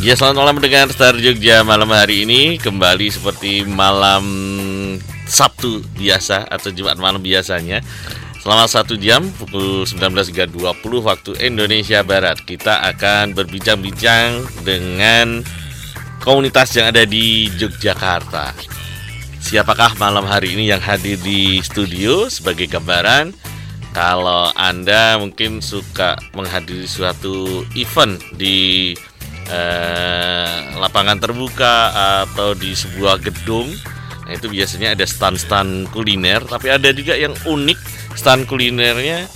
Ya selamat malam dengan Star Jogja. Malam hari ini kembali seperti malam Sabtu biasa atau Jumat malam biasanya. Selama satu jam pukul 19.20 waktu Indonesia Barat Kita akan berbincang-bincang dengan komunitas yang ada di Yogyakarta. Siapakah malam hari ini yang hadir di studio sebagai gambaran? Kalau Anda mungkin suka menghadiri suatu event di eh, lapangan terbuka atau di sebuah gedung nah itu biasanya ada stand-stand kuliner tapi ada juga yang unik stand kulinernya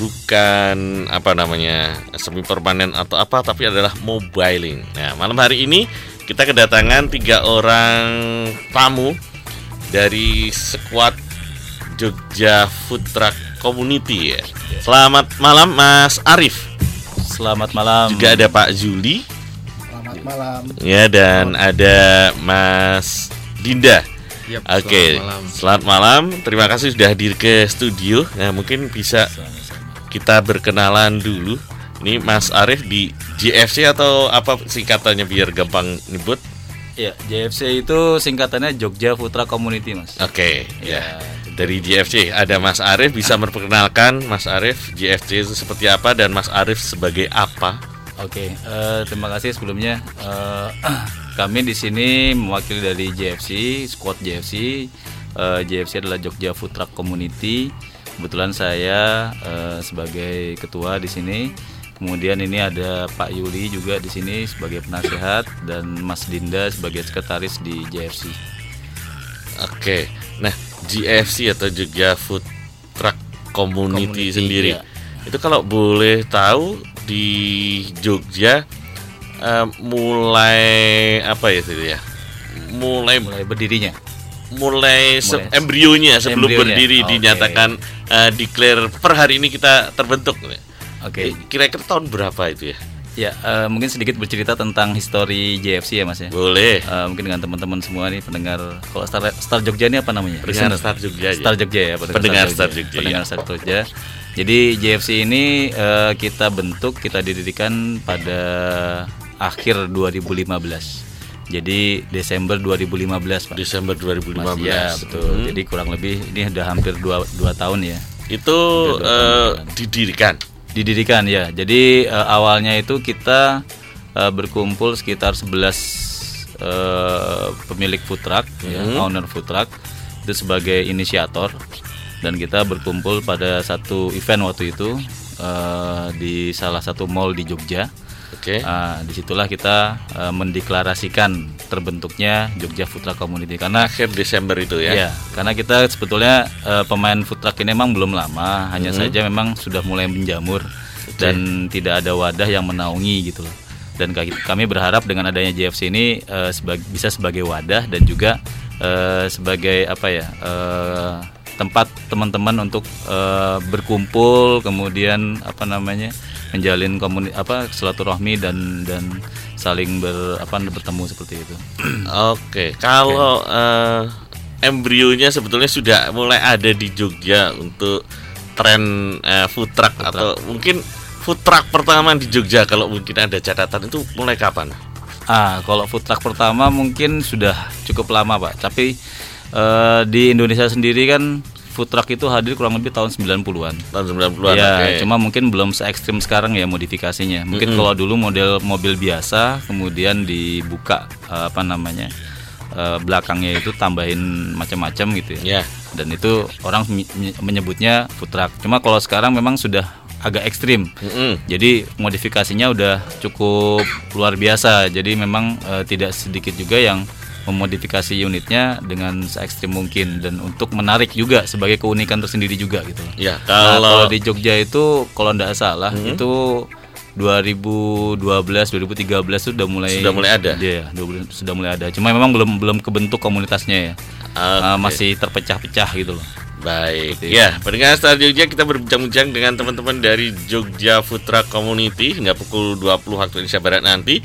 bukan apa namanya semi permanen atau apa tapi adalah mobiling nah malam hari ini kita kedatangan tiga orang tamu dari squad Jogja Food Truck Community ya. Selamat malam Mas Arif. Selamat malam. Juga ada Pak Juli. Selamat malam. Ya dan ada Mas Dinda. Yap, Oke, selamat malam. selamat malam. Terima kasih sudah hadir ke studio. Nah, mungkin bisa kita berkenalan dulu. Ini Mas Arif di JFC atau apa singkatannya biar gampang nyebut? Ya, JFC itu singkatannya Jogja Putra Community, Mas. Oke, Ya, ya. Dari JFC ada Mas Arif bisa memperkenalkan Mas Arif JFC itu seperti apa dan Mas Arif sebagai apa? Oke, eh, terima kasih sebelumnya. Eh, kami di sini mewakili dari JFC, squad JFC. Eh, JFC adalah Jogja Food Truck Community. Kebetulan saya eh, sebagai ketua di sini. Kemudian ini ada Pak Yuli juga di sini sebagai penasehat dan Mas Dinda sebagai sekretaris di JFC. Oke, nah GFC atau Jogja Food Truck Community, Community, sendiri, iya. itu kalau boleh tahu di Jogja eh, mulai apa ya itu ya? Mulai Mulai berdirinya. mulai, se- Mulai. embrionya sebelum Embrionya, berdiri oke. dinyatakan eh, declare per hari ini kita terbentuk. Oke. Kira-kira tahun berapa itu ya? Ya, eh, mungkin sedikit bercerita tentang histori JFC ya Mas ya. Boleh. Eh, mungkin dengan teman-teman semua nih pendengar kalau Star, Star Jogja ini apa namanya? Pendengar. Star Jogja aja. Star Jogja ya, Pendengar Star Jogja, Pendengar ya. Star Jogja. Jadi JFC ini eh, kita bentuk, kita didirikan pada akhir 2015. Jadi Desember 2015, Pak. Desember 2015. Mas, ya, betul. Hmm. Jadi kurang lebih ini udah hampir 2 dua tahun ya. itu dua tahun eh, didirikan. Didirikan ya. Jadi eh, awalnya itu kita eh, berkumpul sekitar 11 eh, pemilik food truck, ya, Hmm. owner food truck itu sebagai inisiator dan kita berkumpul pada satu event waktu itu eh, di salah satu mall di Jogja. Oke. Ah, di situlah kita eh, mendeklarasikan terbentuknya Jogja Food Truck Community karena Akhir Desember itu ya. Iya, karena kita sebetulnya eh, pemain food truck ini memang belum lama, hanya Mm-hmm. saja memang sudah mulai menjamur dan tidak ada wadah yang menaungi gitu loh. Dan kami berharap dengan adanya JFC ini eh, sebag- bisa sebagai wadah dan juga eh, sebagai apa ya eh, tempat teman-teman untuk eh, berkumpul, kemudian apa namanya menjalin komuni apa silaturahmi dan dan saling ber apa bertemu seperti itu. Oke, kalau eh, embrionya sebetulnya sudah mulai ada di Jogja untuk tren eh, food truck atau mungkin food truck pertama di Jogja kalau mungkin ada catatan itu mulai kapan? Ah, kalau food truck pertama mungkin sudah cukup lama, Pak. Tapi eh, di Indonesia sendiri kan food truck itu hadir kurang lebih tahun 90-an. Tahun 90-an. Ya, oke. cuma mungkin belum se ekstrim sekarang ya modifikasinya. Mungkin kalau dulu model mobil biasa, kemudian dibuka eh, apa namanya eh, belakangnya itu tambahin macam-macam gitu ya. Ya. Dan itu orang menyebutnya food truck. Cuma kalau sekarang memang sudah agak ekstrim. Mm-mm. Jadi modifikasinya udah cukup luar biasa. Jadi memang eh, tidak sedikit juga yang memodifikasi unitnya dengan se ekstrim mungkin dan untuk menarik juga sebagai keunikan tersendiri juga gitu. Ya, Nah, kalau kalau di Jogja itu kalau tidak salah itu 2012 2013 itu sudah mulai Sudah mulai ada? Iya, sudah mulai ada. Cuma memang belum belum kebentuk komunitasnya ya. Eh, Oke. masih terpecah-pecah gitu loh. Baik, Seperti ya pendengar Star Jogja kita berbincang-bincang dengan teman-teman dari Jogja Putra Community hingga pukul 20 waktu Indonesia Barat nanti.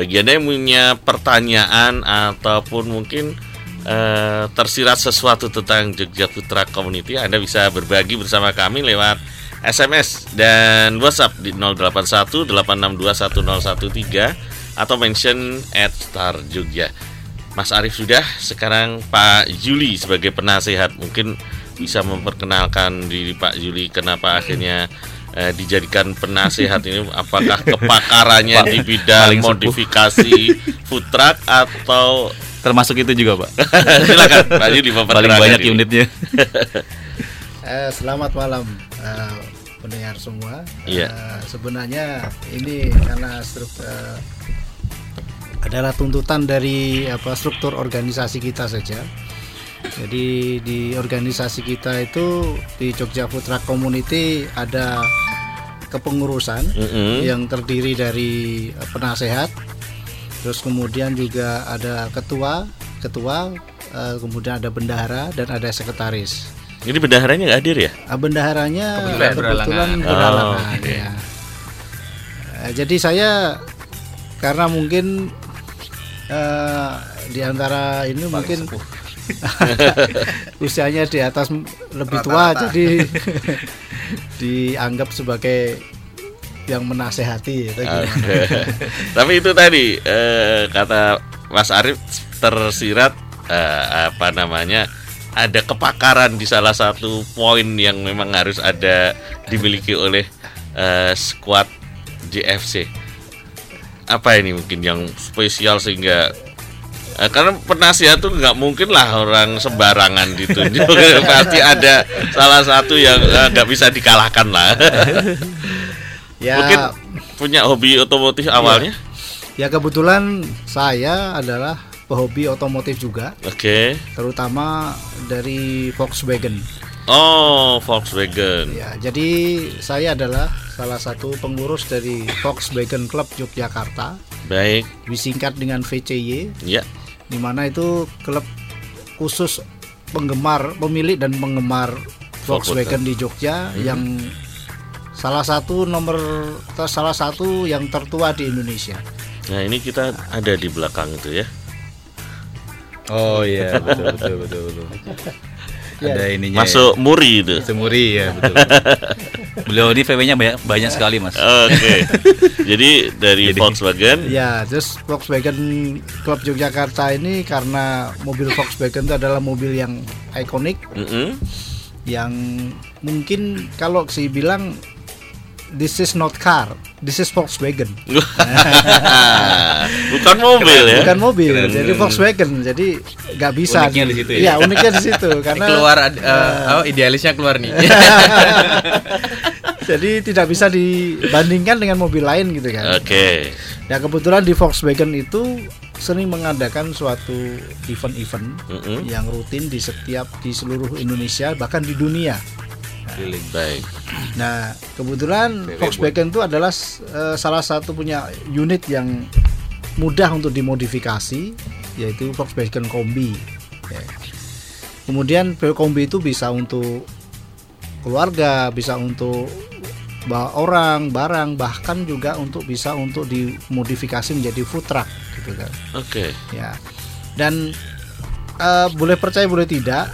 Bagi anda yang punya pertanyaan ataupun mungkin eh, tersirat sesuatu tentang Jogja Putra Community, anda bisa berbagi bersama kami lewat SMS dan WhatsApp di 081 862 1013 atau mention at Star Jogja. Mas Arief sudah, sekarang Pak Juli sebagai penasehat mungkin bisa memperkenalkan diri Pak Juli kenapa akhirnya eh, dijadikan penasehat ini apakah kepakarannya di bidang paling modifikasi food truck atau Termasuk itu juga, Pak. silakan Pak Juli Paling banyak diri. unitnya. Eh, selamat malam eh, pendengar semua. Iya. Eh, sebenarnya ini karena struk- eh, adalah tuntutan dari apa struktur organisasi kita saja. Jadi di organisasi kita itu di Jogja Truck Community ada kepengurusan Mm-mm. yang terdiri dari eh, penasehat, terus kemudian juga ada ketua, ketua, eh, kemudian ada bendahara dan ada sekretaris. Ini bendaharanya nggak hadir ya? Ah, bendaharanya Kebetulan kebetulan berhalangan. berhalangan, Oh, oke. ya. Eh, jadi saya karena mungkin eh, di antara ini mungkin usianya di atas lebih tua Rata-rata. jadi dianggap sebagai yang menasehati gitu. Tapi itu tadi eh, kata Mas Arief tersirat eh, apa namanya ada kepakaran di salah satu poin yang memang harus ada dimiliki oleh eh, skuad JFC. Apa ini mungkin yang spesial sehingga eh, karena penasihat tuh nggak mungkin lah orang sembarangan ditunjuk pasti ada salah satu yang eh, nggak bisa dikalahkan lah. Ya, mungkin punya hobi otomotif awalnya? Ya kebetulan saya adalah pehobi otomotif juga, oke. Terutama dari Volkswagen. oh Volkswagen. Ya, jadi saya adalah salah satu pengurus dari Volkswagen Club Yogyakarta, baik. Disingkat dengan VCY, ya di mana itu klub khusus penggemar, pemilik dan penggemar Volkswagen di Jogja yang salah satu nomor salah satu yang tertua di Indonesia. nah ini kita ada di belakang itu ya Oh iya, betul betul betul betul. Ada ininya. masuk muri itu ya. Semuri ya, betul. Beliau ini VW-nya banyak, banyak sekali, Mas. oke jadi dari Jadi- Volkswagen Ya, terus Volkswagen Club Yogyakarta ini karena mobil Volkswagen itu adalah mobil yang ikonik Mm-mm. yang mungkin kalau sih bilang this is not car, this is Volkswagen. bukan mobil ya Bukan mobil, Keren. jadi Volkswagen. Jadi nggak bisa. Uniknya di situ ya? Iya, uniknya di situ karena keluar eh, oh, idealisnya keluar nih. jadi tidak bisa dibandingkan dengan mobil lain gitu kan. oke Ya kebetulan di Volkswagen itu sering mengadakan suatu event-event Mm-mm. yang rutin di setiap di seluruh Indonesia bahkan di dunia. Baik Nah, kebetulan VW Volkswagen itu adalah eh, salah satu punya unit yang mudah untuk dimodifikasi, yaitu Volkswagen Kombi. Ya. Kemudian VW Kombi itu bisa untuk keluarga, bisa untuk bawa orang, barang, bahkan juga untuk bisa untuk dimodifikasi menjadi food truck, gitu kan. oke Ya. Dan eh, boleh percaya boleh tidak,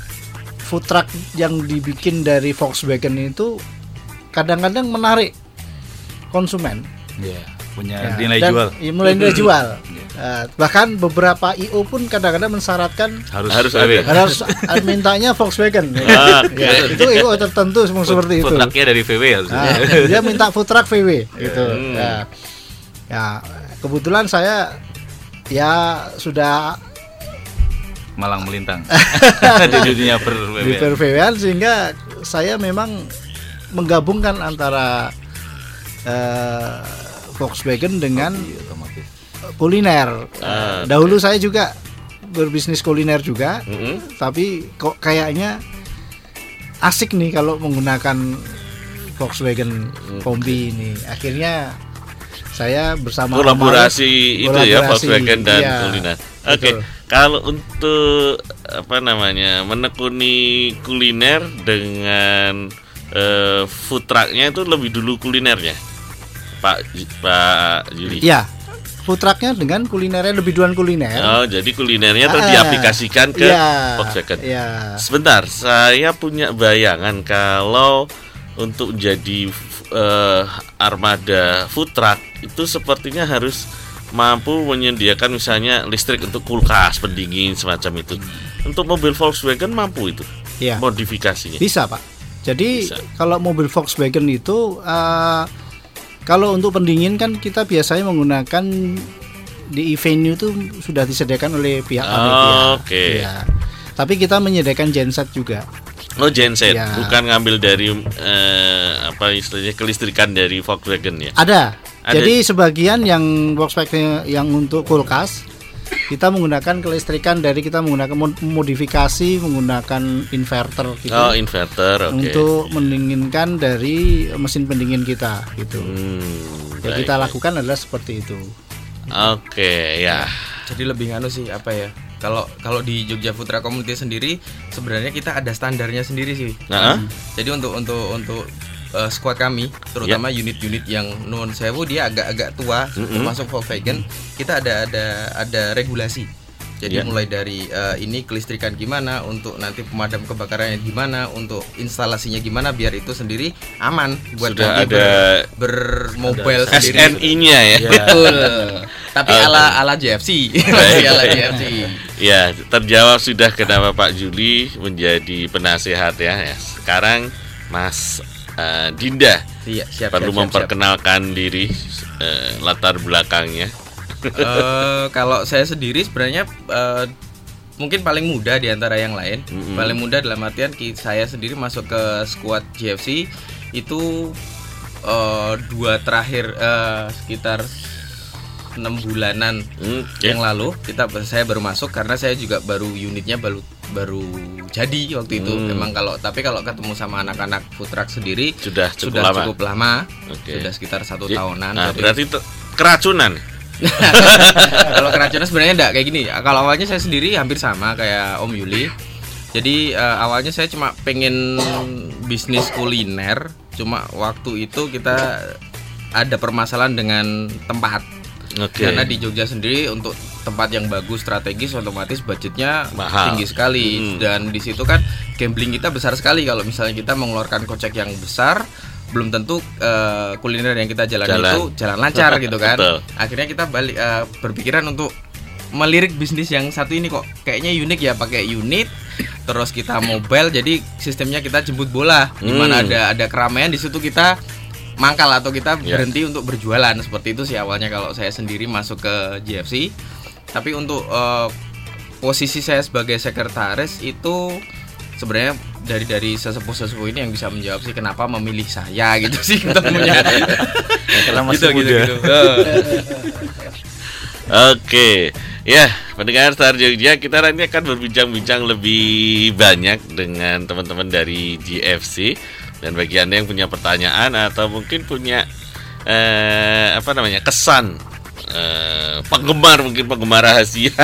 food truck yang dibikin dari Volkswagen itu kadang-kadang menarik konsumen. Iya, punya Ya, nilai dan- jual. iya, mulai nilai jual. Eh, bahkan beberapa IO pun kadang-kadang mensyaratkan Harus Harus ada. harus mintanya Volkswagen. Oke. Ya, itu IO tertentu semua seperti itu. Food trucknya dari VW harus. Nah, dia minta food truck VW gitu. Hmm. Ya. ya, kebetulan saya ya sudah Malang melintang. di dunia per VW. di pervewan sehingga saya memang menggabungkan antara eh, Volkswagen dengan otomotif. kuliner. Ah, Eh, Dahulu saya juga berbisnis kuliner juga, Mm-mm. tapi kok kayaknya asik nih kalau menggunakan Volkswagen Kombi ini. Akhirnya saya bersama kolaborasi itu ya Volkswagen dan iya, kuliner. Oke, betul. Kalau untuk apa namanya menekuni kuliner dengan eh, food trucknya itu lebih dulu kulinernya, Pak J- Pak Juli. Ya, food trucknya dengan kulinernya lebih duluan kuliner. Oh, jadi kulinernya terus Ah, diaplikasikan ke iya, Volkswagen. Iya. Sebentar, saya punya bayangan kalau untuk jadi eh, armada food truck itu sepertinya harus mampu menyediakan misalnya listrik untuk kulkas, pendingin semacam itu. Untuk mobil Volkswagen mampu itu Ya. modifikasinya. Bisa pak. Jadi Bisa. kalau mobil Volkswagen itu eh, kalau untuk pendingin kan kita biasanya menggunakan di venue itu sudah disediakan oleh pihak panitia. Oke. Ya. Tapi kita menyediakan genset juga. Oh genset, Ya. bukan ngambil dari eh, apa istilahnya kelistrikan dari Volkswagen ya. Ada. Ada. Jadi sebagian yang Volkswagen yang untuk kulkas kita menggunakan kelistrikan dari kita menggunakan mod- modifikasi menggunakan inverter gitu Oh inverter, oke. untuk mendinginkan dari mesin pendingin kita gitu. Hmm, Yang kita lakukan adalah seperti itu. Oke ya. Jadi lebih nganu sih apa ya? Kalau kalau di Jogja Putra Community sendiri sebenarnya kita ada standarnya sendiri sih. Nah, Jadi untuk untuk untuk eh, squad kami, terutama unit-unit yang non sewu dia agak-agak tua, Mm-mm. termasuk Volkswagen, kita ada ada ada regulasi. Jadi Ya. mulai dari eh, ini kelistrikan gimana, untuk nanti pemadam kebakarannya gimana, untuk instalasinya gimana, biar itu sendiri aman buat Sudah ada ber, bermobile sendiri. SNI-nya ya. Betul. Tapi Oke. ala ala JFC. Ala JFC. Ya, terjawab sudah kenapa Pak Juli menjadi penasehat ya. Ya, Sekarang Mas eh, Dinda Iya, siap. perlu siap, siap, siap. memperkenalkan diri eh, latar belakangnya. Eh, kalau saya sendiri sebenarnya eh, mungkin paling muda di antara yang lain. Mm-mm. Paling muda dalam artian saya sendiri masuk ke squad JFC itu eh, dua terakhir eh, sekitar enam bulanan Hmm, oke. yang lalu kita saya baru masuk karena saya juga baru unitnya baru baru jadi waktu itu Hmm. memang kalau tapi kalau ketemu sama anak-anak truck sendiri Sudah cukup sudah lama. cukup lama Oke. sudah sekitar satu Jadi- tahunan Nah, Jadi- berarti keracunan. kalau keracunan sebenarnya enggak kayak gini. Kalau awalnya saya sendiri hampir sama kayak Om Yuli. Jadi eh, awalnya saya cuma pengen bisnis kuliner, cuma waktu itu kita ada permasalahan dengan tempat. Oke. Karena di Jogja sendiri untuk tempat yang bagus strategis otomatis budgetnya Mahal. tinggi sekali Hmm. dan di situ kan gambling kita besar sekali kalau misalnya kita mengeluarkan kocek yang besar belum tentu eh, kuliner yang kita jalan, Jalan. itu jalan lancar gitu kan. Betul. Akhirnya kita balik eh, berpikiran untuk melirik bisnis yang satu ini kok kayaknya unik ya pakai unit terus kita mobile jadi sistemnya kita jemput bola Hmm. ada ada keramaian di situ kita mangkal atau kita berhenti untuk berjualan seperti itu sih awalnya kalau saya sendiri masuk ke GFC tapi untuk eh, posisi saya sebagai sekretaris itu sebenarnya dari dari sesepuh sesepuh ini yang bisa menjawab sih kenapa memilih saya gitu sih ketemunya Karena masih gitu, gitu, muda. gitu. Oke, ya pendengar Star Jogja kita nanti akan berbincang-bincang lebih banyak dengan teman-teman dari GFC dan bagi anda yang punya pertanyaan atau mungkin punya eh, apa namanya kesan eh, penggemar mungkin penggemar rahasia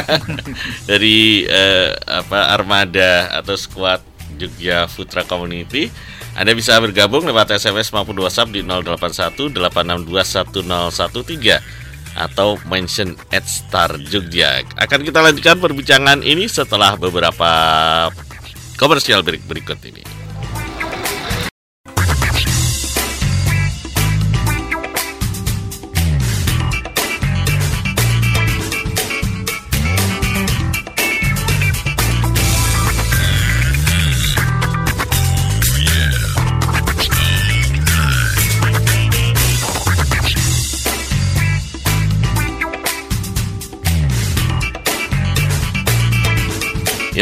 dari eh, apa armada atau squad Jogja Putra Community anda bisa bergabung lewat SMS maupun WhatsApp di 081 862 1013 atau mention at Star Jogja. Akan kita lanjutkan perbincangan ini setelah beberapa komersial break berikut ini.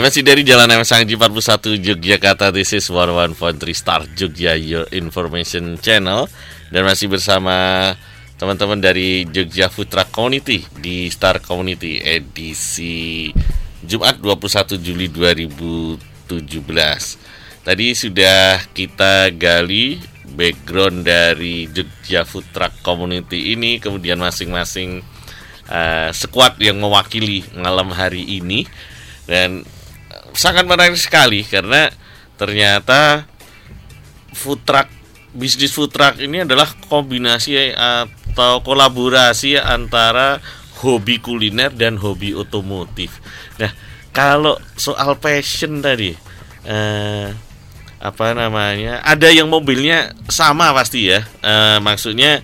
Ya masih dari Jalan MS Sangji 41 Yogyakarta. This is 11.3 Star Jogja Your Information Channel. Dan masih bersama teman-teman dari Jogja Putra Community Di Star Community edisi Jumat 21 Juli 2017 Tadi sudah kita gali background dari Jogja Putra Community ini Kemudian masing-masing eh, squad yang mewakili malam hari ini. Dan sangat menarik sekali karena ternyata food truck bisnis food truck ini adalah kombinasi atau kolaborasi antara hobi kuliner dan hobi otomotif. Nah, kalau soal passion tadi eh, apa namanya? Ada yang mobilnya sama pasti ya. Eh, maksudnya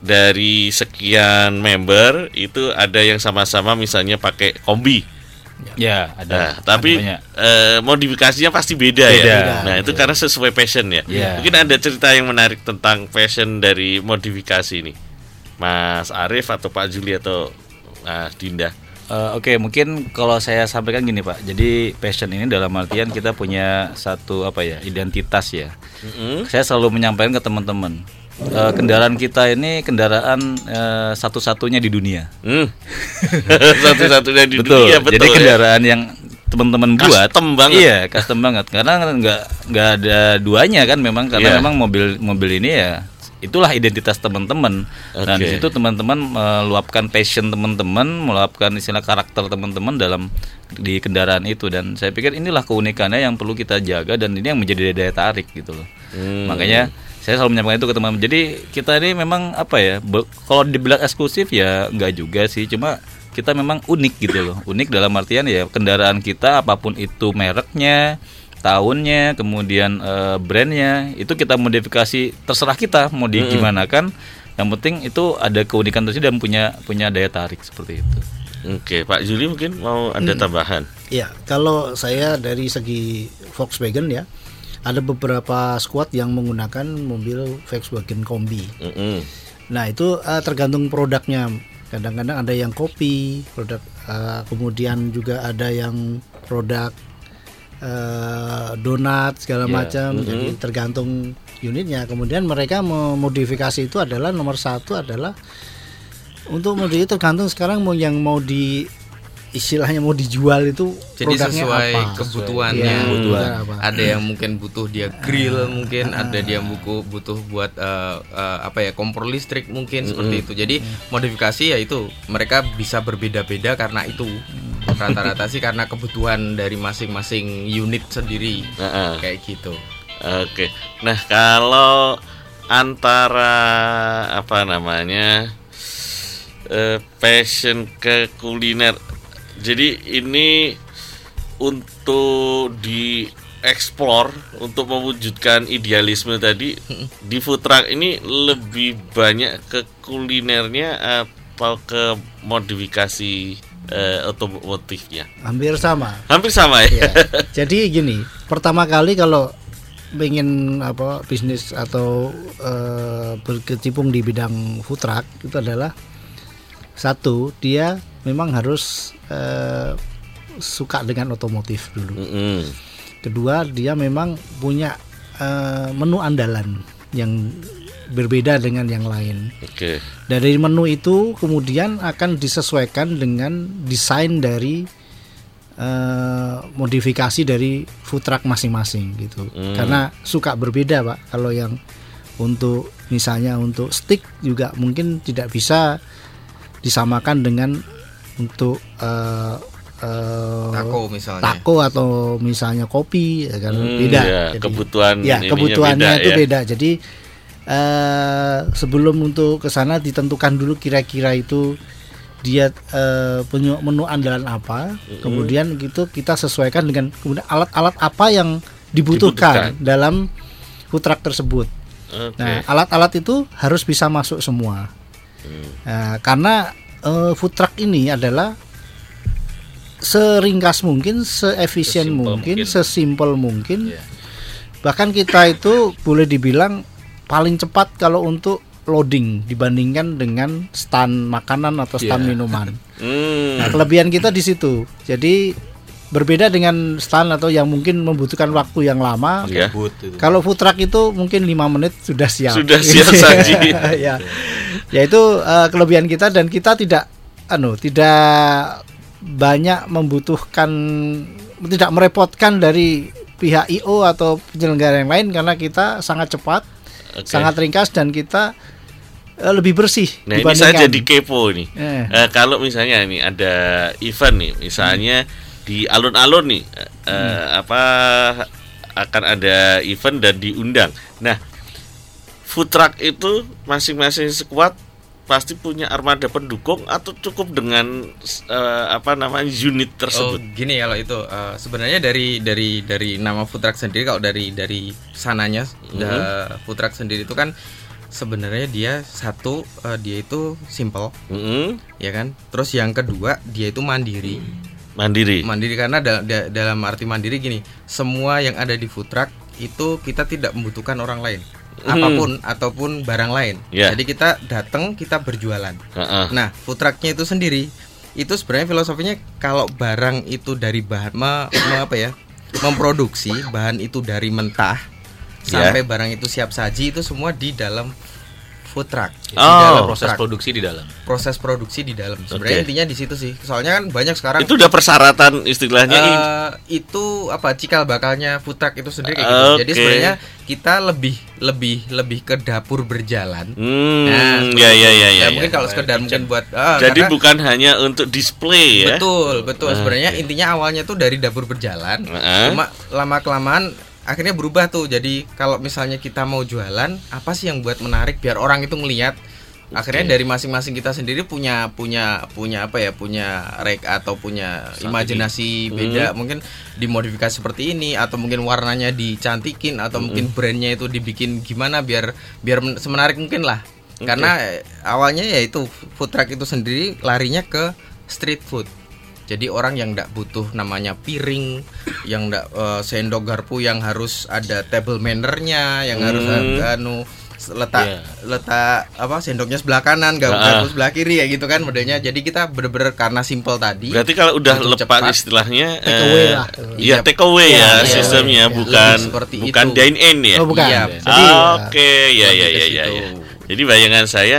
dari sekian member itu ada yang sama-sama misalnya pakai kombi. Ya, Nah, ada. tapi banyak. eh, modifikasinya pasti beda, Beda. ya. Nah, itu karena sesuai passion ya. Iya. Mungkin ada cerita yang menarik tentang passion dari modifikasi ini. Mas Arief atau Pak Juli atau Mas Dinda. Eh, Oke, mungkin kalau saya sampaikan gini Pak. Jadi passion ini dalam artian kita punya satu apa ya identitas ya. Mm-mm. Saya selalu menyampaikan ke teman-teman. Eh, kendaraan kita ini kendaraan eh, satu-satunya di dunia. Hmm. Satu-satunya di betul. dunia betul. Jadi ya. kendaraan yang teman-teman buat Custom banget. Iya, custom banget. Karena nggak nggak ada duanya kan memang karena Iya. memang mobil mobil ini ya itulah identitas teman-teman. Dan Oke. di situ teman-teman meluapkan passion teman-teman, meluapkan istilah karakter teman-teman dalam di kendaraan itu dan saya pikir inilah keunikannya yang perlu kita jaga dan ini yang menjadi daya tarik gitu loh. Hmm. Makanya saya selalu menyampaikan itu ke teman-teman. Jadi kita ini memang apa ya? be- kalau dibilang eksklusif ya nggak juga sih. Cuma kita memang unik gitu loh. Unik dalam artian ya kendaraan kita apa pun itu mereknya, tahunnya, kemudian eh, brandnya itu kita modifikasi terserah kita mau di gimana kan. Yang penting itu ada keunikan tersendiri dan punya punya daya tarik seperti itu. Oke, Pak Juli mungkin mau ada tambahan. Ya, kalau saya dari segi Volkswagen ya, ada beberapa squad yang menggunakan mobil Volkswagen Kombi. Mm-mm. Nah, itu eh, tergantung produknya. Kadang-kadang ada yang kopi, produk eh, kemudian juga ada yang produk eh, donat segala Ya, macam. Jadi tergantung unitnya. Kemudian mereka memodifikasi itu adalah nomor satu adalah untuk modi itu tergantung sekarang mau yang mau di istilahnya mau dijual itu Jadi sesuai apa. kebutuhannya. Iya, kebutuhan apa. Ada yang mungkin butuh dia grill mungkin, ada dia buku butuh buat eh, eh, apa ya kompor listrik mungkin seperti itu. Jadi modifikasi ya itu mereka bisa berbeda-beda karena itu rata-rata sih karena kebutuhan dari masing-masing unit sendiri Nah, kayak gitu. Oke. Nah, kalau antara apa namanya? eh, passion ke kuliner. Jadi ini untuk dieksplor untuk mewujudkan idealisme tadi di food truck ini lebih banyak ke kulinernya atau ke modifikasi eh, otomotifnya. hampir sama. Hampir sama ya. Ya. Jadi gini, pertama kali kalau ingin apa bisnis atau eh, berkecimpung di bidang food truck itu adalah satu dia memang harus eh, suka dengan otomotif dulu. Mm-mm. Kedua dia memang punya eh, menu andalan yang berbeda dengan yang lain. Oke. Dari menu itu kemudian akan disesuaikan dengan desain dari eh, modifikasi dari food truck masing-masing gitu. Hmm. Karena suka berbeda, Pak. Kalau yang untuk misalnya untuk stick juga mungkin tidak bisa disamakan dengan untuk eh, eh, Taco misalnya. taco atau misalnya kopi ya kan Hmm, beda. ya, kebutuhan ya kebutuhannya beda, itu ya. beda. Jadi eh sebelum untuk ke sana ditentukan dulu kira-kira itu dia punya menu andalan apa, kemudian gitu kita sesuaikan dengan kemudian alat-alat apa yang dibutuhkan, Dibutuhkan. dalam food truck tersebut. Oke. Nah, alat-alat itu harus bisa masuk semua. Hmm. Nah, karena eh, food truck ini adalah seringkas mungkin, seefisien Sesimpel mungkin, mungkin. sesimpel mungkin. Iya. Bahkan kita itu boleh dibilang paling cepat kalau untuk loading dibandingkan dengan stand makanan atau stand Iya. minuman. Hmm. Nah, kelebihan kita di situ. Jadi berbeda dengan stand atau yang mungkin membutuhkan waktu yang lama. Ya. Kalau food truck itu mungkin lima menit sudah siap. Sudah siap saji. ya. Ya itu eh, kelebihan kita dan kita tidak anu tidak banyak membutuhkan tidak merepotkan dari pihak IO atau penyelenggara yang lain karena kita sangat cepat, Oke. sangat ringkas dan kita eh, lebih bersih Nah ini saya jadi kepo nih. Eh. Eh, kalau misalnya nih ada event nih, misalnya di alun-alun nih, eh, eh, apa akan ada event dan diundang. Nah, food truck itu masing-masing squad pasti punya armada pendukung atau cukup dengan eh, apa namanya unit Oh, tersebut. gini kalau itu eh, sebenarnya dari dari dari nama food truck sendiri kalau dari dari sananya Mhm. da- food truck sendiri itu kan sebenarnya dia satu eh, dia itu simple Mm-mm. ya kan terus yang kedua dia itu mandiri Mandiri. mandiri karena da- da- dalam arti mandiri gini semua yang ada di food truck itu kita tidak membutuhkan orang lain Hmm. apa pun ataupun barang lain Ya. jadi kita datang kita berjualan Heeh. nah food trucknya itu sendiri itu sebenarnya filosofinya kalau barang itu dari bahan me- me- apa ya memproduksi bahan itu dari mentah Ya. sampai barang itu siap saji itu semua di dalam food truck di Oh, dalam proses truck. produksi di dalam. proses produksi di dalam sebenarnya Oke. intinya di situ sih soalnya kan banyak sekarang Itu udah persyaratan istilahnya. Eh, itu apa cikal bakalnya food truck itu sendiri kayak gitu. Jadi Oke. sebenarnya kita lebih lebih lebih ke dapur berjalan. Hmm, seperti ya, itu. ya, ya, ya, ya. mungkin kalau sekedar mungkin buat ah, Jadi karena- bukan hanya untuk display ya. betul betul Ah, sebenarnya oke. intinya awalnya tuh dari dapur berjalan. Heeh. Cuma lama kelamaan akhirnya berubah tuh. Jadi kalau misalnya kita mau jualan, apa sih yang buat menarik biar orang itu ngelihat Akhirnya dari masing-masing kita sendiri punya punya punya apa ya punya rek atau punya imajinasi beda. Mungkin dimodifikasi seperti ini atau mungkin warnanya dicantikin atau mungkin brandnya itu dibikin gimana biar biar men- semenarik mungkin lah. Karena eh, awalnya ya itu food truck itu sendiri larinya ke street food jadi orang yang tidak butuh namanya piring, yang tidak sendok garpu yang harus ada table mannernya, yang harus Hmm. ada anu letak Iya. letak apa sendoknya sebelah kanan, garpu, Ah. garpu sebelah kiri ya gitu kan modelnya. Jadi kita bener-bener karena simple tadi. Berarti kalau udah lepas cepat. istilahnya Take away eh, lah. Iya, Iya. take away Iya, ya iya, sistemnya iya. bukan seperti bukan itu. dine in ya. Oh bukan. Iya. Jadi Ah, Oke, ya ya ya ya. situ. ya. Jadi bayangan saya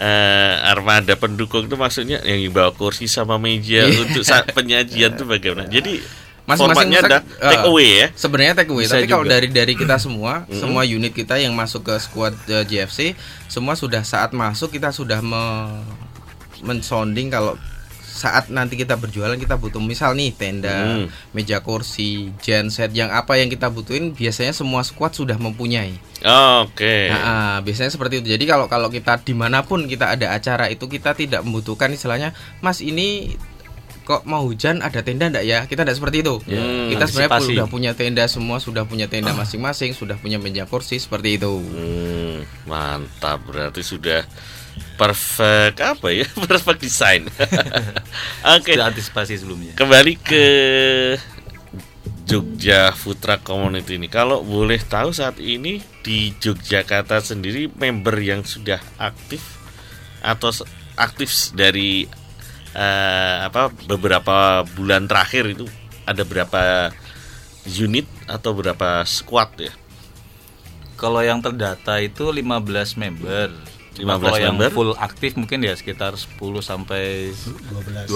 eh, armada pendukung itu maksudnya yang bawa kursi sama meja untuk saat penyajian itu bagaimana? Jadi Masing-masing ada truck, take eh, away ya. Sebenarnya take away, Bisa tapi kalau juga. dari dari kita semua, semua unit kita yang masuk ke squad eh, GFC, semua sudah saat masuk kita sudah me mensounding kalau saat nanti kita berjualan kita butuh misal nih tenda, Hmm. meja kursi, genset yang apa yang kita butuhin biasanya semua squad sudah mempunyai. Oke. Nah, ah, biasanya seperti itu. Jadi kalau kalau kita di mana pun kita ada acara itu kita tidak membutuhkan istilahnya, Mas ini kok mau hujan ada tenda enggak ya? Kita tidak seperti itu. Hmm, kita sebenarnya antisipasi. sudah punya tenda semua, sudah punya tenda masing-masing, sudah punya meja kursi seperti itu. Hmm, mantap berarti sudah perfect apa ya? Perfect design. Oke. Sudah antisipasi sebelumnya. Kembali ke Jogja Putra Community ini. Kalau boleh tahu saat ini di Yogyakarta sendiri member yang sudah aktif atau aktif dari eh, apa beberapa bulan terakhir itu ada berapa unit atau berapa squad ya? Kalau yang terdata itu 15 member. 15 Kalau yang member. full aktif mungkin ya sekitar 10 sampai 12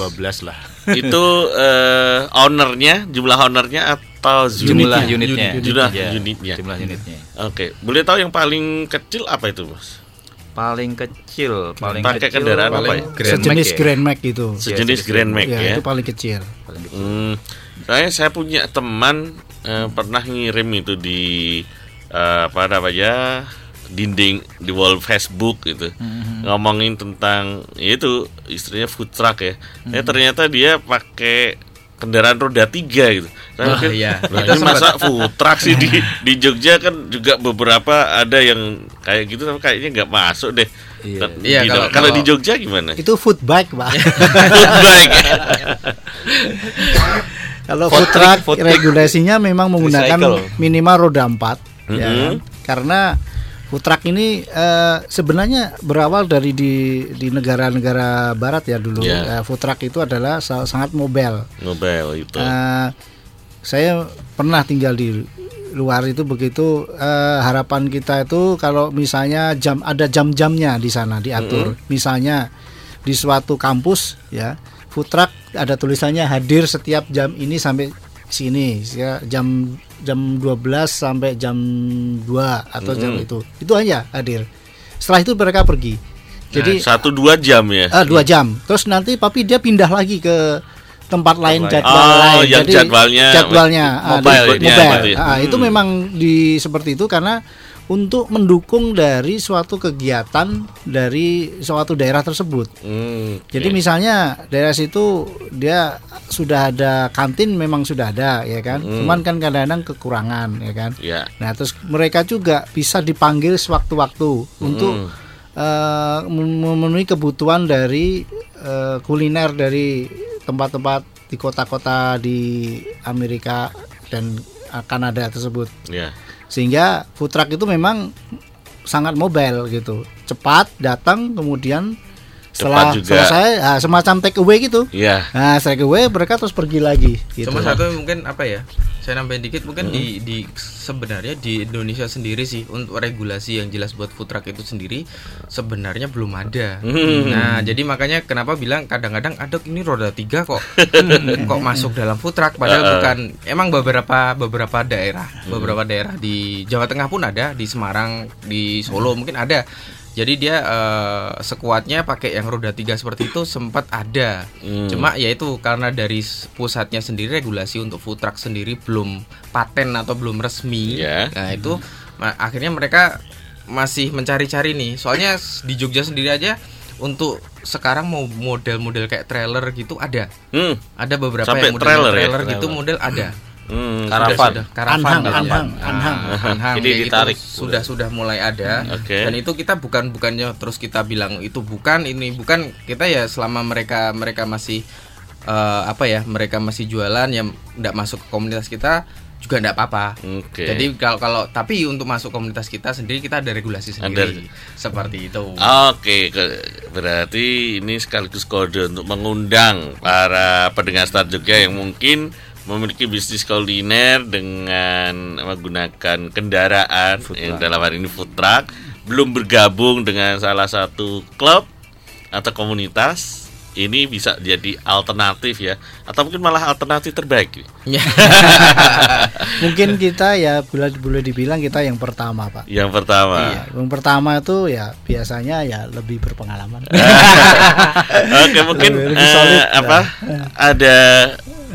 lah. itu eh, ownernya jumlah ownernya atau Jumlah unitnya? unitnya. Jumlah Ya, unitnya. Jumlah unitnya. Oke, boleh tahu yang paling kecil apa itu, Bos? Paling kecil, paling Pakai kecil kendaraan apa paling ya? Grand sejenis Max ya. Grand Max itu. Sejenis sejenis Grand Max Ya, ya. itu paling kecil. Paling kecil. Hmm, saya saya punya teman eh, pernah ngirim itu di eh, apa namanya dinding di wall Facebook gitu ngomongin tentang ya itu istrinya food truck ya. Eh, ternyata dia pakai kendaraan roda tiga gitu. Saya Wah, pikir, iya. "Lah, Kita ini sempat- masa food truck sih di di Jogja kan juga beberapa ada yang kayak gitu tapi kayaknya nggak masuk deh. Iya. Di- Iya, di- kalau- kalau di Jogja gimana? Itu food bike, Pak. Food bike. Kalau Food truck regulasinya memang menggunakan Recycle. minimal roda 4 ya Mhm. kan? Karena food truck ini eh, sebenarnya berawal dari di di negara-negara barat ya dulu. Ya. Eh, food truck itu adalah sa- sangat mobile. Nobel itu. Eh, saya pernah tinggal di luar itu begitu eh, harapan kita itu kalau misalnya jam ada jam-jamnya di sana diatur. Misalnya di suatu kampus ya food truck ada tulisannya hadir setiap jam ini sampai sini ya jam jam 12 sampai jam 2 atau jam itu. Itu aja hadir. Setelah itu mereka pergi. Jadi Nah, satu dua jam ya. Ah, dua jam. Terus nanti papi dia pindah lagi ke tempat lain jadwal Oh, lain. yang jadwalnya jadwalnya ah, mobile di- ya, mobile. ya. Ah, itu Hmm. memang di seperti itu karena untuk mendukung dari suatu kegiatan dari suatu daerah tersebut. Hmm, Jadi misalnya daerah situ dia sudah ada kantin memang sudah ada ya kan. Hmm. Cuman kan kadang-kadang kekurangan ya kan. ya. Nah, terus mereka juga bisa dipanggil sewaktu-waktu untuk Hmm. eh, mem- memenuhi kebutuhan dari eh, kuliner dari tempat-tempat di kota-kota di Amerika dan eh, Kanada tersebut. Ya. Sehingga food truck itu memang sangat mobile gitu. Cepat datang kemudian setelah Cepat juga. selesai semacam take away gitu. Ya. Nah, take away mereka terus pergi lagi gitu. Cuma satu mungkin apa ya? Saya nambahin dikit mungkin di di sebenarnya di Indonesia sendiri sih untuk regulasi yang jelas buat food truck itu sendiri sebenarnya belum ada. Hmm. Nah, jadi makanya kenapa bilang kadang-kadang ada ini roda tiga kok kok masuk dalam food truck padahal bukan emang beberapa beberapa daerah, beberapa daerah di Jawa Tengah pun ada, di Semarang, di Solo mungkin ada. Jadi dia eh, sekuatnya pakai yang roda tiga seperti itu sempat ada. Hmm. Cuma ya itu karena dari pusatnya sendiri regulasi untuk food truck sendiri belum paten atau belum resmi. Ya. Nah, itu ma- akhirnya mereka masih mencari-cari nih. Soalnya di Jogja sendiri aja untuk sekarang mau model-model kayak trailer gitu ada. Hmm. Ada beberapa Sampai yang model trailer trailer, ya? gitu model ada. Hmm. Karavan. sudah- Sudah, karavan Anhang, namanya. anhang, Nah, anhang. anhang, Jadi ditarik. sudah sudah mulai ada Oke. dan itu kita bukan bukannya terus kita bilang itu bukan ini bukan kita ya selama mereka mereka masih eh, apa ya mereka masih jualan yang tidak masuk ke komunitas kita juga tidak apa-apa Oke. jadi kalau kalau tapi untuk masuk komunitas kita sendiri kita ada regulasi sendiri seperti itu Oke, ke- berarti ini sekaligus kode untuk mengundang para pendengar Start Jogja yang mungkin memiliki bisnis kuliner dengan menggunakan kendaraan yang dalam hari ini food truck, belum bergabung dengan salah satu klub atau komunitas, ini bisa jadi alternatif ya, atau mungkin malah alternatif terbaik. Ya. Mungkin kita ya boleh boleh dibilang kita yang pertama, Pak. Yang pertama. Iya, yang pertama itu ya biasanya ya lebih berpengalaman. Oke, mungkin Lebih- lebih solid, apa? Ada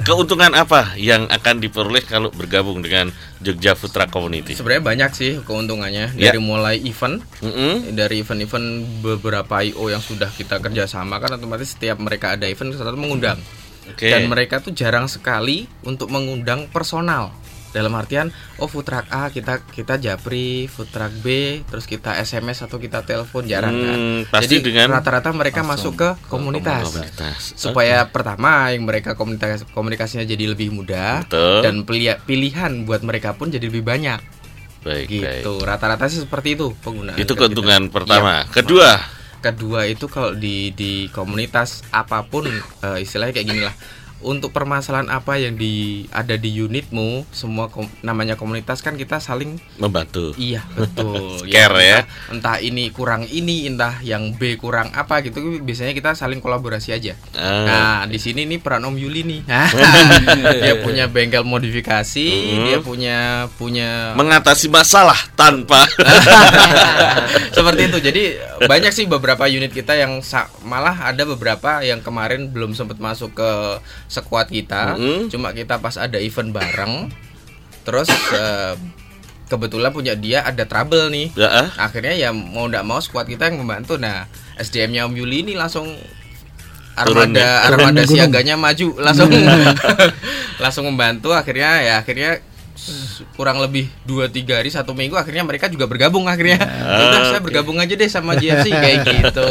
keuntungan apa yang akan diperoleh kalau bergabung dengan Jogja Truck Community? sebenarnya banyak sih keuntungannya Ya. dari mulai event Mm-mm. dari event-event beberapa IO yang sudah kita kerjasama kan otomatis setiap mereka ada event selalu mengundang Oke. dan mereka tuh jarang sekali untuk mengundang personal dalam artian oh food truck A kita kita japri food truck B terus kita SMS atau kita telepon jarang Hmm, kan pasti jadi dengan rata-rata mereka masuk ke komunitas Komunitas. supaya pertama yang mereka komunitas komunikasinya jadi lebih mudah Betul. dan pili- pilihan buat mereka pun jadi lebih banyak baik, gitu rata-rata sih seperti itu penggunaan Itu ke keuntungan kita. pertama. Iya. Kedua, kedua itu kalau di di komunitas apa pun eh, istilahnya kayak gini lah untuk permasalahan apa yang di ada di unitmu semua kom- namanya komunitas kan kita saling membantu. iya betul Care ya. entah, entah ini kurang ini entah yang B kurang apa gitu biasanya kita saling kolaborasi aja Ah, Nah, di sini nih peran Om Yuli nih. dia punya bengkel modifikasi, Mhm. dia punya punya mengatasi masalah tanpa seperti itu. Jadi banyak sih beberapa unit kita yang sa- malah ada beberapa yang kemarin belum sempat masuk ke sekuat kita. Mhm. Cuma kita pas ada event bareng, terus eh, kebetulan punya dia ada trouble nih. ya, ah? Akhirnya ya mau ndak mau squad kita yang membantu. Nah, SDM-nya Om Yuli ini langsung Turun ya? armada armada Turun siaganya maju langsung langsung membantu akhirnya ya akhirnya kurang lebih 2 3 hari satu minggu akhirnya mereka juga bergabung akhirnya Ah, udah saya bergabung aja deh sama GFC kayak gitu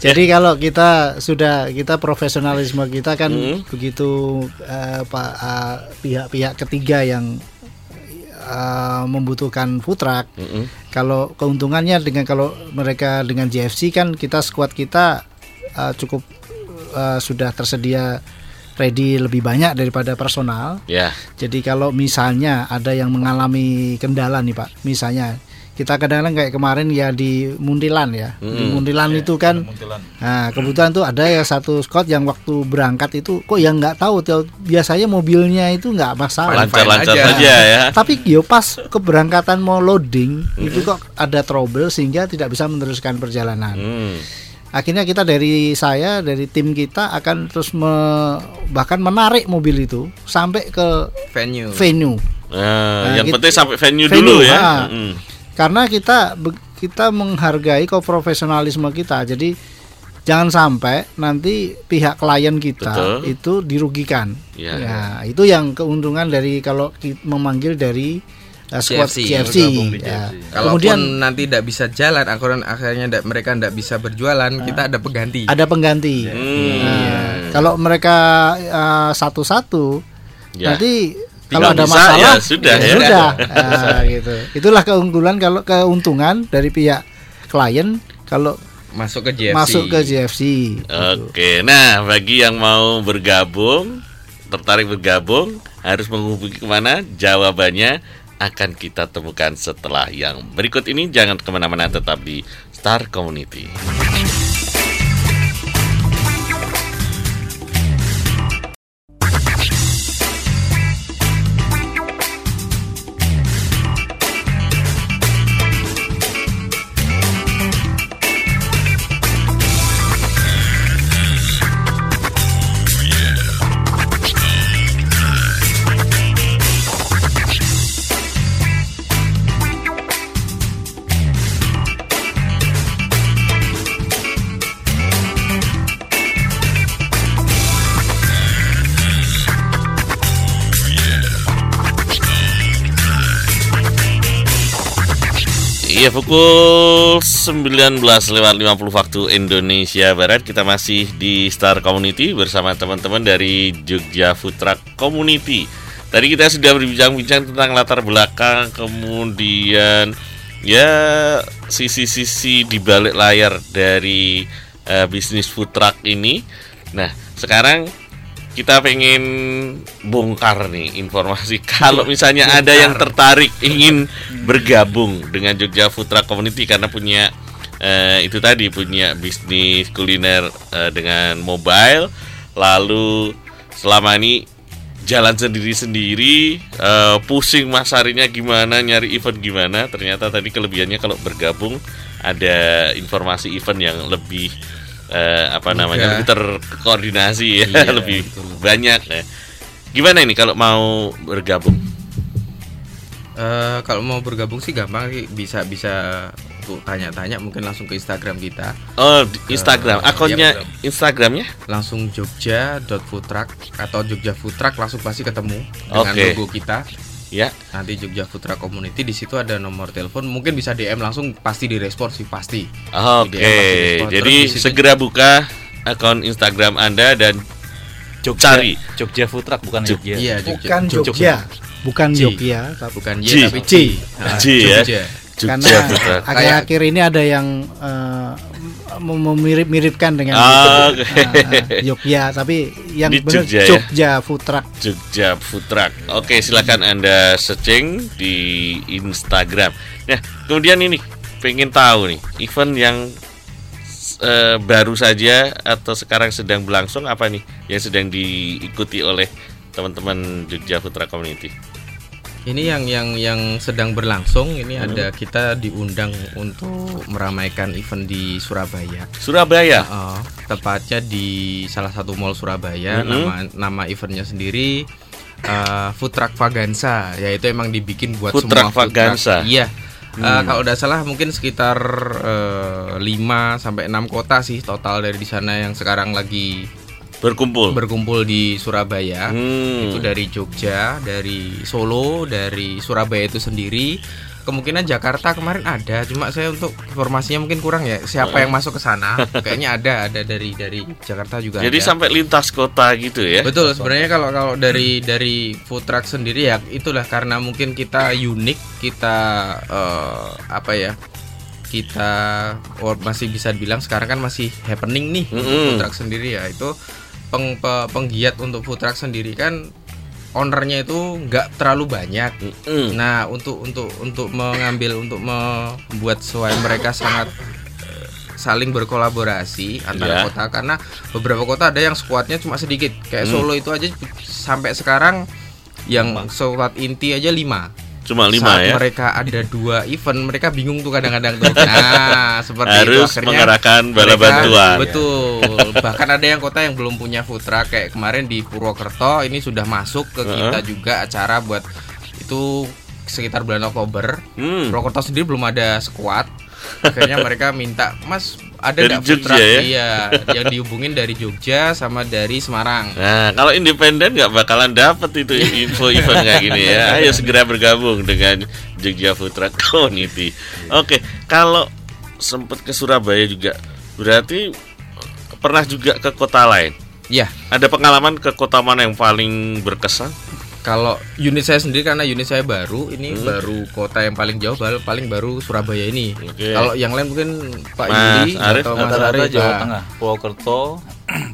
Jadi kalau kita sudah kita profesionalisme kita kan Hmm. begitu eh, pak eh, pihak-pihak ketiga yang eh, membutuhkan food truck. Mm-mm. Kalau keuntungannya dengan kalau mereka dengan JFC kan kita squad kita eh, cukup eh, sudah tersedia ready lebih banyak daripada personal. Ya, Jadi kalau misalnya ada yang mengalami kendala nih Pak, misalnya kita kadang-kadang kayak kemarin ya di Muntilan ya, di Mm. Muntilan itu kan, nah kebetulan tuh ada ya satu squad yang waktu berangkat itu kok yang nggak tahu, tuh, biasanya mobilnya itu nggak masalah, lancar-lancar aja. saja ya. tapi yo pas keberangkatan mau loading itu Hmm. kok ada trouble sehingga tidak bisa meneruskan perjalanan. Hmm. Akhirnya kita dari saya dari tim kita akan terus me- bahkan menarik mobil itu sampai ke venue venue. Nah, Nah, yang gitu. penting sampai venue, Venue, dulu ya. ah. Mm-mm. karena kita kita menghargai profesionalisme kita jadi jangan sampai nanti pihak klien kita Betul. itu dirugikan Ya. ya itu yang keuntungan dari kalau memanggil dari uh, squad CFC, ya. CFC. Kalaupun kemudian nanti tidak bisa jalan, akhirnya akhirnya ndak- mereka tidak bisa berjualan, kita ada pengganti. ada pengganti Hmm. Nah, kalau mereka uh, satu-satu Ya. nanti kalau ada bisa, masalah ya sudah, ya. sudah. Ah, gitu itulah keunggulan kalau keuntungan dari pihak klien kalau Masuk ke JFC. masuk ke JFC Oke, nah bagi yang mau bergabung, tertarik bergabung, harus menghubungi ke mana? Jawabannya akan kita temukan setelah yang berikut ini. Jangan ke mana-mana, tetap di Star Community. Pukul 19 lewat 50 waktu Indonesia Barat. Kita masih di Star Community bersama teman-teman dari Jogja Food Truck Community. Tadi kita sudah berbincang-bincang tentang latar belakang Kemudian ya sisi-sisi di balik layar dari eh, bisnis food truck ini. Nah sekarang kita pengen bongkar nih informasi. Kalau misalnya ada yang tertarik ingin bergabung dengan Jogja Truck Community karena punya eh, itu tadi punya bisnis kuliner eh, dengan mobile lalu selama ini jalan sendiri-sendiri eh, pusing masarinya gimana nyari event gimana ternyata tadi kelebihannya kalau bergabung ada informasi event yang lebih eh, apa namanya lebih terkoordinasi ya Iya, lebih betul. banyak. Ya. gimana ini kalau mau bergabung? Eh, kalau mau bergabung sih gampang sih bisa bisa untuk tanya-tanya mungkin langsung ke Instagram kita. Oh di Instagram. Eh, akunnya iya, Instagramnya? Langsung jogja.foodtruck atau Jogja Food Truck langsung pasti ketemu dengan Oke. logo kita ya nanti Jogja Truck Community di situ ada nomor telepon mungkin bisa DM langsung pasti direspon sih pasti oke. Terus jadi di situ- segera buka akun Instagram anda dan Jogja, Cari. Jogja Truck bukan Jog- Jogja. iya bukan Jogja, Jogja bukan. Jogja tapi bukan Ji. tapi Ji. Nah, Ji ya. Jogja. karena Jogja akhir-akhir ini ada yang mem- memirip-miripkan dengan Ah, Oke. Ah, Jogja tapi yang Di benar Jogja ya? Jogja Food Truck Jogja Food Truck. Oke, silakan Anda searching di Instagram. Nah, kemudian ini pengen tahu nih, event yang eh, baru saja atau sekarang sedang berlangsung apa nih yang sedang diikuti oleh teman-teman Jogja Food Truck Community? Ini yang yang yang sedang berlangsung ini Hmm. ada kita diundang untuk meramaikan event di Surabaya. Surabaya. Oh, tepatnya di salah satu mall Surabaya. Mhm. Nama nama eventnya sendiri eh, Food Truck Vaganza, yaitu emang dibikin buat Food semua Truck Vaganza. Iya. Eh, kalau udah salah mungkin sekitar eh, 5 sampai 6 kota sih total dari di sana yang sekarang lagi Berkumpul. berkumpul di Surabaya. Hmm. Itu dari Jogja, dari Solo, dari Surabaya itu sendiri. Kemungkinan Jakarta kemarin ada, cuma saya untuk informasinya mungkin kurang ya. Siapa yang masuk ke sana? Kayaknya ada, ada dari dari Jakarta juga. Jadi ada. sampai lintas kota gitu ya. Betul, sebenarnya kalau kalau dari dari food truck sendiri ya itulah karena mungkin kita unik, kita eh, apa ya? Kita oh, masih bisa bilang sekarang kan masih happening nih untuk Mm-mm. food truck sendiri ya. Itu peng, pe- penggiat untuk food truck sendiri kan ownernya itu nggak terlalu banyak. Mm-mm. Nah, untuk untuk untuk mengambil untuk membuat sesuai mereka sangat saling berkolaborasi antara Ya. kota karena beberapa kota ada yang skuadnya cuma sedikit. Kayak Hmm. Solo itu aja sampai sekarang yang skuad inti aja 5. Cuma lima Saat ya. mereka ada dua event, mereka bingung tuh kadang-kadang tuh. Nah, seperti itu Harus akhirnya mengerahkan bala mereka- bantuan. Betul. Bahkan ada yang kota yang belum punya food truck kayak kemarin di Purwokerto ini sudah masuk ke kita juga acara buat itu sekitar bulan Oktober. Hmm. Purwokerto sendiri belum ada squad. Akhirnya mereka minta, Mas ada Dari nggak food Jogja truck?" ya? Iya, yang dihubungin dari Jogja sama dari Semarang. Nah, kalau independen nggak bakalan dapet itu info event kayak gini ya. Ayo segera bergabung dengan Jogja Food Truck Community. Oke, kalau sempat ke Surabaya juga, berarti pernah juga ke kota lain. Ya, Ada pengalaman ke kota mana yang paling berkesan? Kalau unit saya sendiri karena unit saya baru, ini Hmm. baru kota yang paling jauh, paling baru Surabaya ini. Oke. Kalau yang lain mungkin Pak Mas Yuli Arief, atau Mas Arief. Jawa Nah, Tengah, Purwokerto,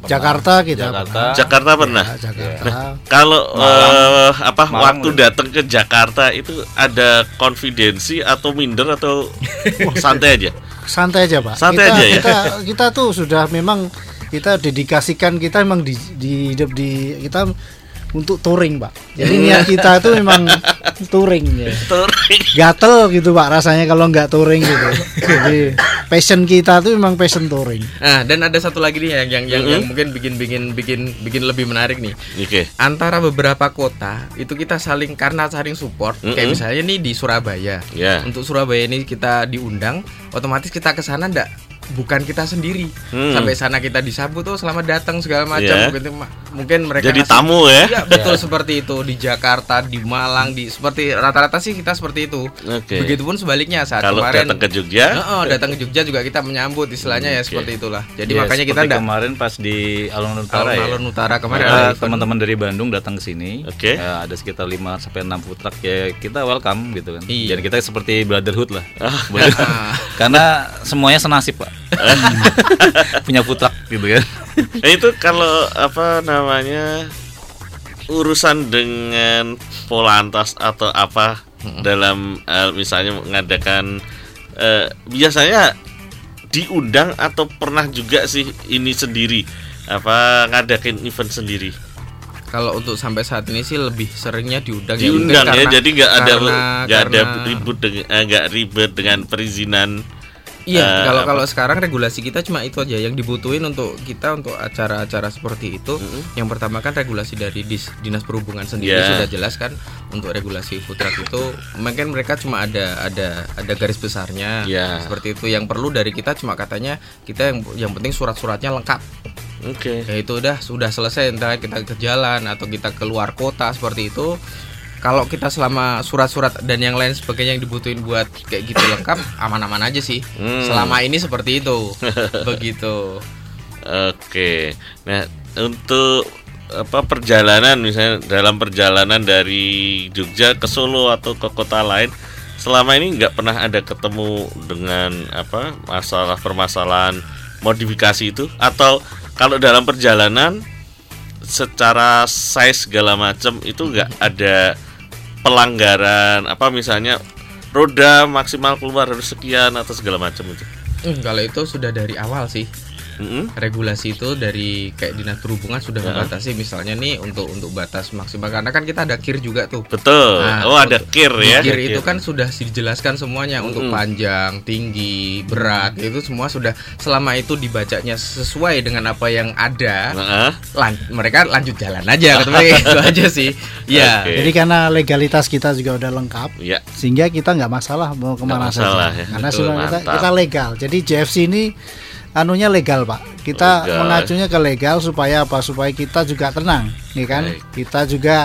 Jakarta kita Jakarta. pernah. Jakarta pernah. Ya, Jakarta. Kalau Malang. eh, apa Malang waktu datang ke Jakarta itu ada konfidensi atau minder atau santai aja? santai aja pak Santai kita, aja ya? kita kita tuh sudah memang kita dedikasikan kita memang di di hidup di kita untuk touring pak jadi niat kita itu memang touring ya Touring. gatel gitu pak rasanya kalau nggak touring gitu jadi passion kita tuh memang passion touring Nah, dan ada satu lagi nih yang yang yang, Mm-mm. yang mungkin bikin bikin bikin bikin lebih menarik nih. Oke. Antara beberapa kota itu kita saling karena saling support. Kayak Mm-mm. misalnya nih di Surabaya. Ya. Untuk Surabaya ini kita diundang, otomatis kita ke sana ndak bukan kita sendiri. Hmm. Sampai sana kita disambut tuh selamat datang segala macam. Ya. Mungkin mungkin mereka Jadi ngasih- tamu ya? Iya, betul seperti itu di Jakarta, di Malang, di seperti rata-rata sih kita seperti itu. Oke. Begitupun sebaliknya saat Kalau kemarin datang ke Jogja, Heeh, datang ke Jogja juga kita menyambut istilahnya ya Oke. seperti itulah. Jadi Ya, makanya kita ndak kemarin pas di Alun Utara ya. alun-alun utara kemarin Eh, ada event. teman-teman dari Bandung datang ke sini. Oke. Ya, ada sekitar 5 sampai 6 food truck ya kita welcome gitu kan. Iya. Dan kita seperti brotherhood lah. Ah. Karena semuanya senasib, Pak. Punya food truck gitu kan. Nah, itu kalau apa namanya urusan dengan polantas atau apa dalam eh, misalnya mengadakan eh, biasanya diundang atau pernah juga sih ini sendiri? Apa ngadakin event sendiri? Kalau untuk sampai saat ini sih lebih seringnya diundang ya, diundang ya karena- jadi nggak ada nggak ada ribut dengan eh, nggak ribet dengan perizinan Iya, eh, kalau apa? kalau sekarang regulasi kita cuma itu aja yang dibutuhin untuk kita untuk acara-acara seperti itu. Yang pertama kan regulasi dari dis, dinas perhubungan sendiri Ya. sudah jelas kan untuk regulasi truck itu mungkin mereka cuma ada ada ada garis besarnya Ya. seperti itu. Yang perlu dari kita cuma katanya kita yang yang penting surat-suratnya lengkap. oke Ya itu udah sudah selesai entah kita ke jalan atau kita keluar kota seperti itu. Kalau kita selama surat-surat dan yang lain sebagainya yang dibutuhin buat kayak gitu lengkap, aman-aman aja sih. Hmm. Selama ini seperti itu. Begitu. Oke, nah untuk apa perjalanan misalnya dalam perjalanan dari Jogja ke Solo atau ke kota lain, selama ini nggak pernah ada ketemu dengan apa masalah permasalahan modifikasi itu atau kalau dalam perjalanan secara size segala macam itu nggak ada pelanggaran apa misalnya roda maksimal keluar harus sekian atau segala macam itu. Hmm, kalau itu sudah dari awal sih. Mm-mm. Regulasi itu dari kayak dinas perhubungan sudah Ya. membatasi misalnya nih untuk untuk batas maksimal karena kan kita ada kir juga tuh. Betul. Nah, oh ada untuk- kir ya. kir itu kan sudah dijelaskan semuanya untuk Mm-mm. panjang, tinggi, berat itu semua sudah selama itu dibacanya sesuai dengan apa yang ada. Heeh. lan- mereka lanjut jalan aja itu aja sih ya Oke. jadi karena legalitas kita juga udah lengkap Ya. sehingga kita nggak masalah mau ke mana masalah saja ya. karena Betul, semua kita, kita legal jadi JFC ini anunya legal pak kita Legal. mengacunya ke legal supaya apa supaya kita juga tenang ya kan Baik. kita juga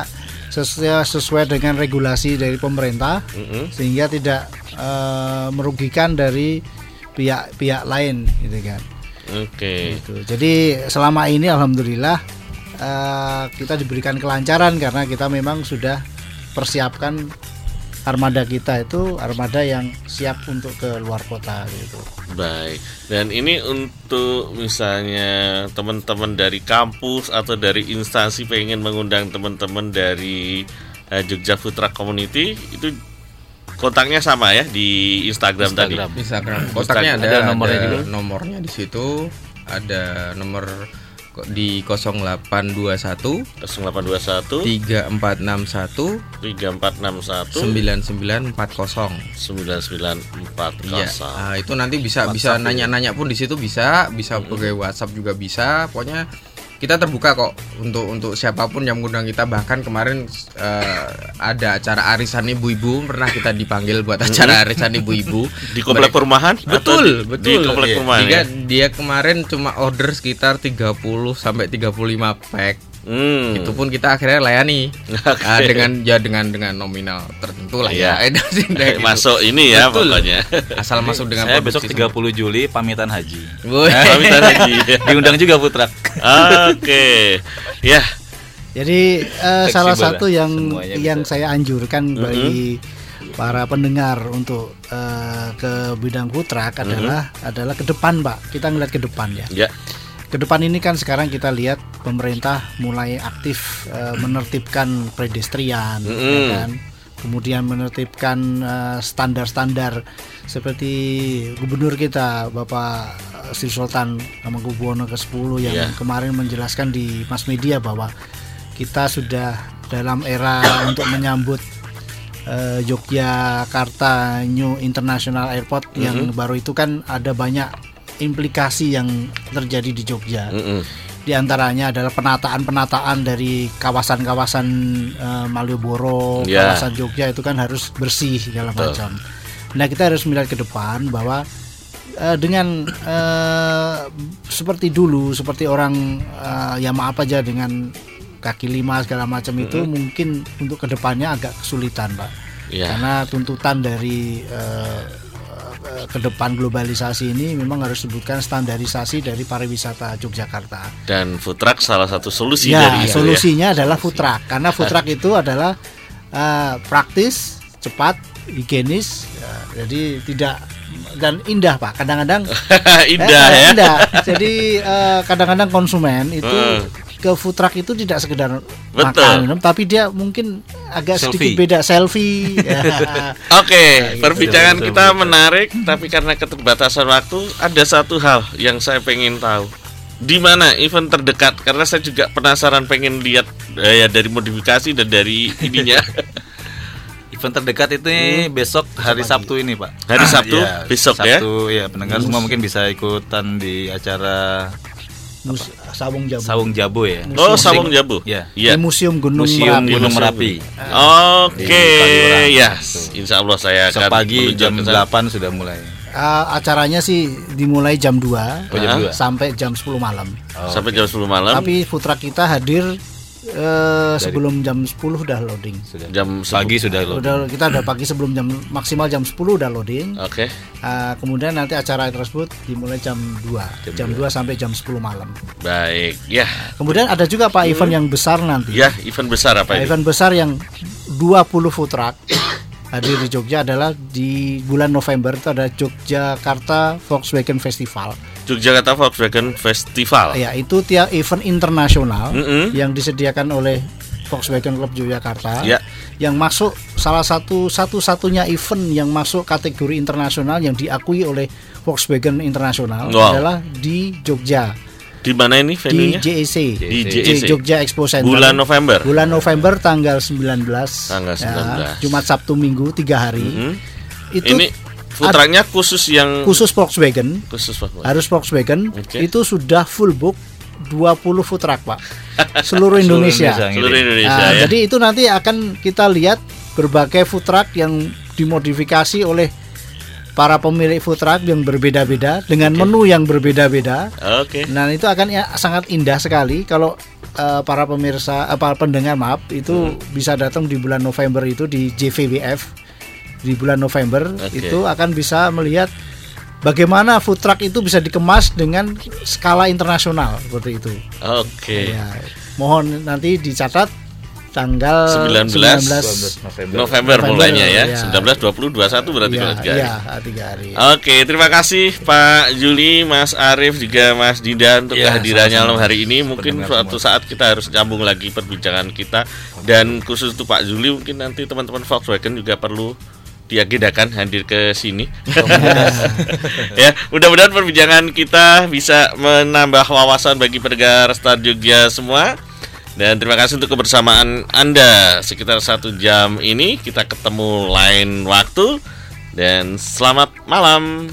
sesuai, sesuai dengan regulasi dari pemerintah Mm-mm. sehingga tidak eh, merugikan dari pihak-pihak lain gitu kan Oke. Gitu. Jadi selama ini alhamdulillah eh, kita diberikan kelancaran karena kita memang sudah persiapkan armada kita itu armada yang siap untuk ke luar kota gitu. Baik. Dan ini untuk misalnya teman-teman dari kampus atau dari instansi pengen mengundang teman-teman dari eh, Jogja Truck Community itu kontaknya sama ya di Instagram, Instagram. tadi. Instagram kontaknya ada, Ada nomornya ada juga? nomornya di situ ada nomor di 0821 0821 3461 3461 9940 9940. Iya, nah, itu nanti bisa bisa WhatsApp nanya-nanya pun di situ bisa, bisa pakai WhatsApp juga bisa. Pokoknya kita terbuka kok untuk untuk siapa pun yang mengundang kita. Bahkan kemarin eh, ada acara arisan ibu-ibu. Pernah kita dipanggil buat acara arisan ibu-ibu. Di komplek Mereka- perumahan? Betul betul Di komplek perumahan dia, ya? dia kemarin cuma order sekitar 30 sampai 35 pack Hmm. itu pun kita akhirnya layani Oke. Ah, dengan ya dengan dengan nominal tertentu lah Iya. ya Kayak gitu. Masuk ini ya Betul. pokoknya. asal masuk dengan Saya besok produksi 30 Juli pamitan haji. Pamitan lagi. Diundang juga Putrak. Oke. Ya, Jadi eh, salah satu lah, yang semuanya yang bisa. saya anjurkan bagi para pendengar untuk eh, ke bidang putrak adalah adalah ke depan, Pak. Kita ngeliat ke depan ya. ya. Ke depan ini kan sekarang kita lihat pemerintah mulai aktif eh, menertibkan pedestrian, ya Mm-mm. kan? Kemudian menertibkan eh, standar-standar seperti gubernur kita Bapak Sri Sultan Hamengkubuwono ke-10 yang Iya. kemarin menjelaskan di mass media bahwa kita sudah dalam era untuk menyambut eh, Yogyakarta New International Airport yang baru itu kan ada banyak implikasi yang terjadi di Jogja. Mm-mm. Di antaranya adalah penataan-penataan dari kawasan-kawasan eh, Malioboro, Ya. kawasan Jogja itu kan harus bersih segala Betul. macam. Nah kita harus melihat ke depan bahwa eh, dengan eh, seperti dulu, seperti orang eh, ya maaf aja dengan kaki lima segala macam itu mungkin untuk ke depannya agak kesulitan, pak. Ya. Karena tuntutan dari eh, ke depan globalisasi ini memang harus disebutkan standarisasi dari pariwisata Yogyakarta. Dan food truck salah satu solusi Ya, dari itu solusinya adalah food truck karena food truck itu adalah eh, praktis, cepat, higienis, ya, jadi tidak dan indah pak. Kadang-kadang ya. Indah eh, ya. indah. Jadi eh, kadang-kadang konsumen itu Hmm. Ke food truck itu tidak sekedar Betul. makan minum, tapi dia mungkin agak sedikit Selfie. beda selfie. Ya. Oke, perbincangan Betul, kita betul. menarik, tapi karena keterbatasan waktu, ada satu hal yang saya pengen tahu. Di mana event terdekat? Karena saya juga penasaran pengen lihat eh, ya dari modifikasi dan dari ininya. Event terdekat itu besok hari Sabtu ini, Pak. Hari Sabtu, Iya, besok ya? Sabtu, ya. pendengar semua mungkin bisa ikutan di acara Mus Sawung Jabu. Sawung Jabo ya. Oh, Sawung Jabu. Ya. Iya. Di Museum Gunung Museum Merapi. Gunung Merapi. Oke, Kaliurang. ya. Tuh. Insya Allah saya akan pagi jam ke sana. 8 sudah mulai. Eh, acaranya sih dimulai jam 2 Oh, jam Ah. 2. sampai jam 10 malam. Oh, sampai jam 10 malam. Tapi putra kita hadir eh, sebelum jam 10 udah loading. sudah. Jam pagi sudah loh. Udah kita udah pagi sebelum jam maksimal jam 10 udah loading. Oke. Eh, kemudian nanti acara tersebut dimulai jam 2. Jam, 2 sampai jam 10 malam. Baik. Ya. Kemudian ada juga Pak event yang besar nanti. Ya, event besar apa Nah, ini? event besar yang 20 food truck hadir di Jogja adalah di bulan November itu ada Yogyakarta Volkswagen Festival. Yogyakarta Volkswagen Festival. Ya, itu tiap event internasional Mm-mm. yang disediakan oleh Volkswagen Club Yogyakarta. Ya. Yang masuk salah satu satu-satunya event yang masuk kategori internasional yang diakui oleh Volkswagen Internasional Wow. adalah di Jogja Di mana ini di venue-nya? JEC. Di JEC. Jogja Expo Center. Bulan November. Bulan November tanggal 19. Tanggal ya, 19. Jumat Sabtu Minggu tiga hari. Mhm. Itu Ini putranya khusus yang khusus Volkswagen, khusus Pak. harus Volkswagen. Oke. Itu sudah full book 20 food truck, Pak. Seluruh Indonesia. Indonesia. seluruh Indonesia Nah, ya. Jadi itu nanti akan kita lihat berbagai food truck yang dimodifikasi oleh para pemilik food truck yang berbeda-beda dengan menu yang berbeda-beda. Oke. Nah itu akan ya, sangat indah sekali kalau eh, para pemirsa, eh, para pendengar maaf itu bisa datang di bulan November itu di JVWF di bulan November Oke. itu akan bisa melihat bagaimana food truck itu bisa dikemas dengan skala internasional seperti itu. Oke. Ya, mohon nanti dicatat tanggal 19. 12 November. November November, mulainya ya. ya. 19 20 21 berarti Iya, kalau tiga hari. iya, tiga hari. Oke, terima kasih Pak Juli, Mas Arief juga Mas Dinda untuk Ya, kehadirannya malam hari ini. Mungkin Pendengar suatu saat kita harus nyambung lagi perbincangan kita dan khusus untuk Pak Juli mungkin nanti teman-teman Volkswagen juga perlu diagendakan hadir ke sini. ya, mudah-mudahan perbincangan kita bisa menambah wawasan bagi pendengar Star Jogja semua. Dan terima kasih untuk kebersamaan Anda sekitar satu jam ini. Kita ketemu lain waktu. Dan selamat malam.